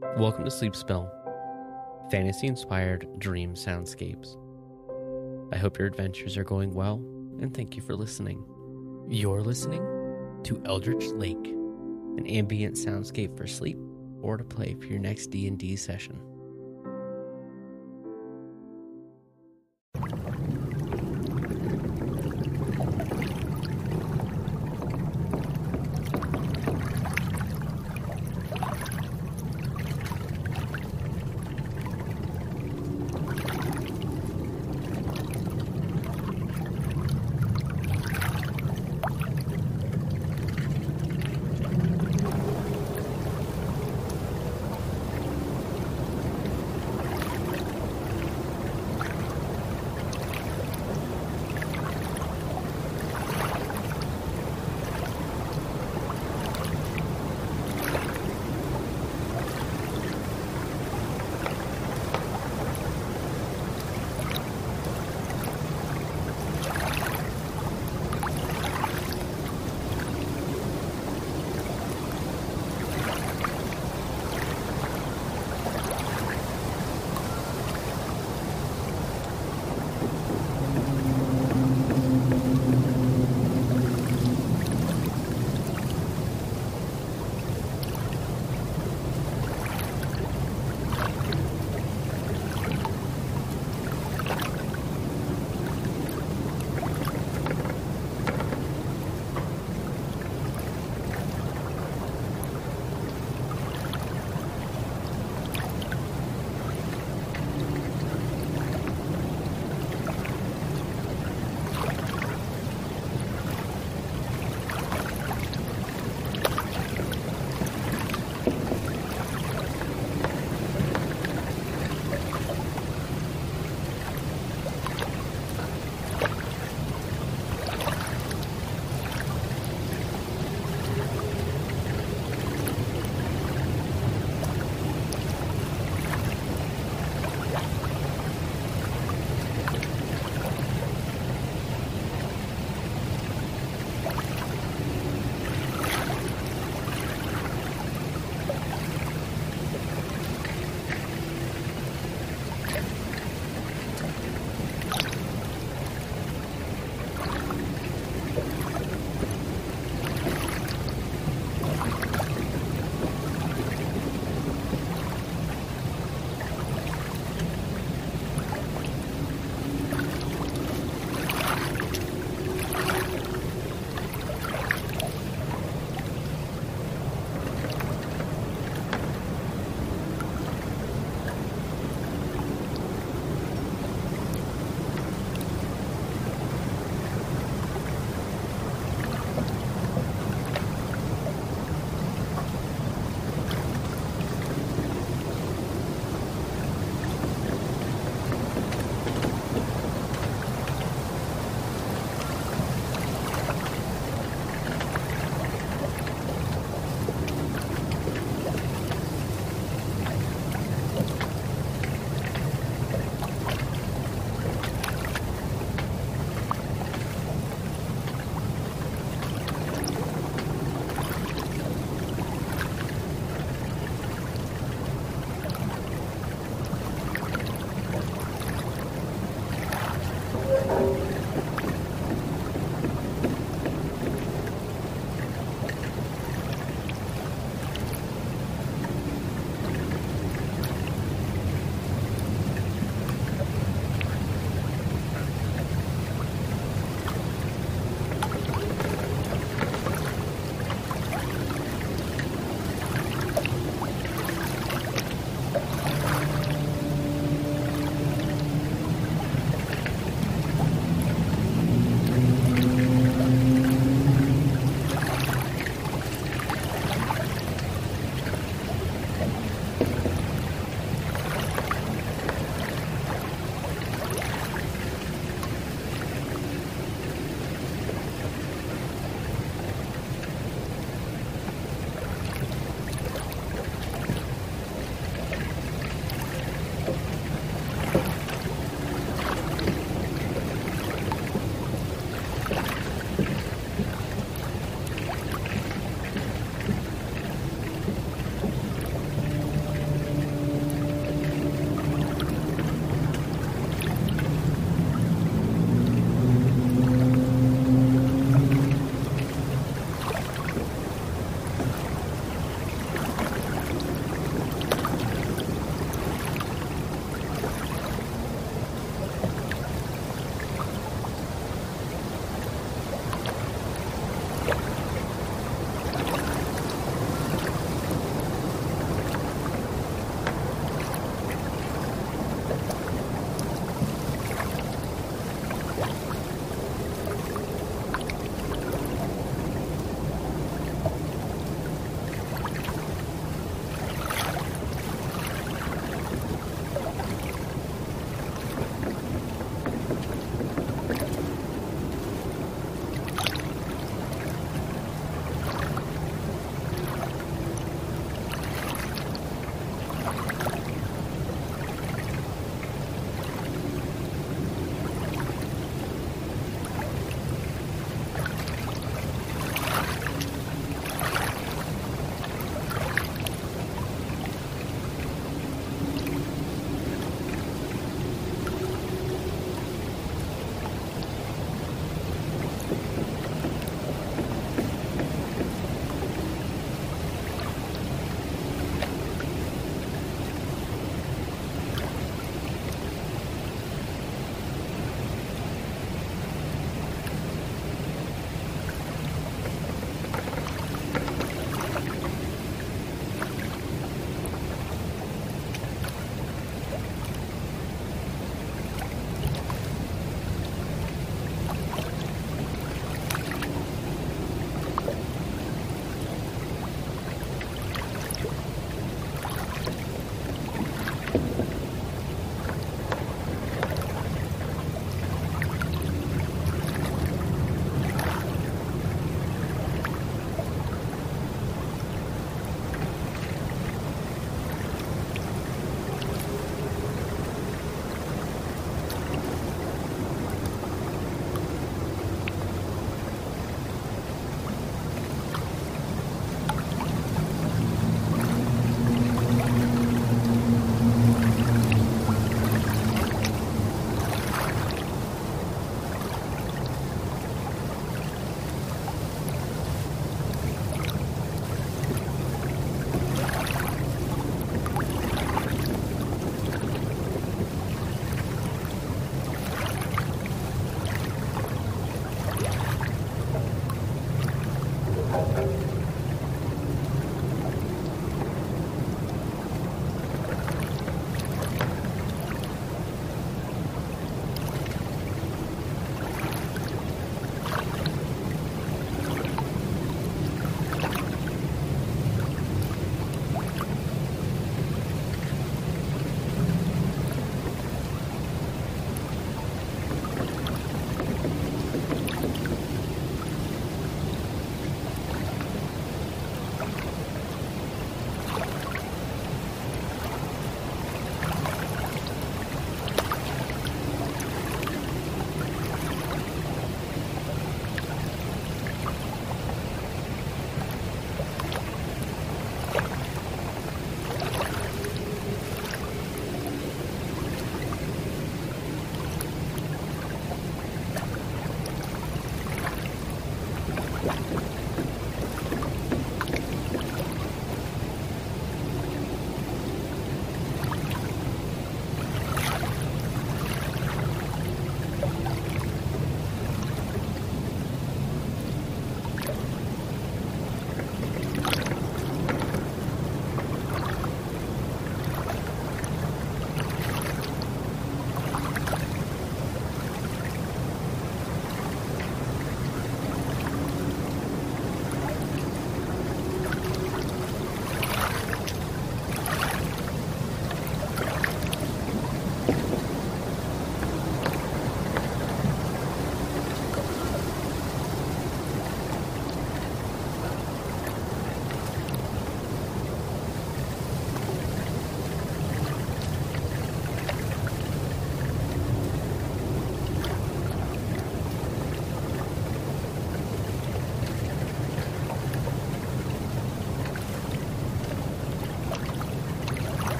Welcome to Sleep Spell, fantasy inspired dream soundscapes. I hope your adventures are going well, and thank you for listening. You're listening to Eldritch Lake, an ambient soundscape for sleep or to play for your next D&D session.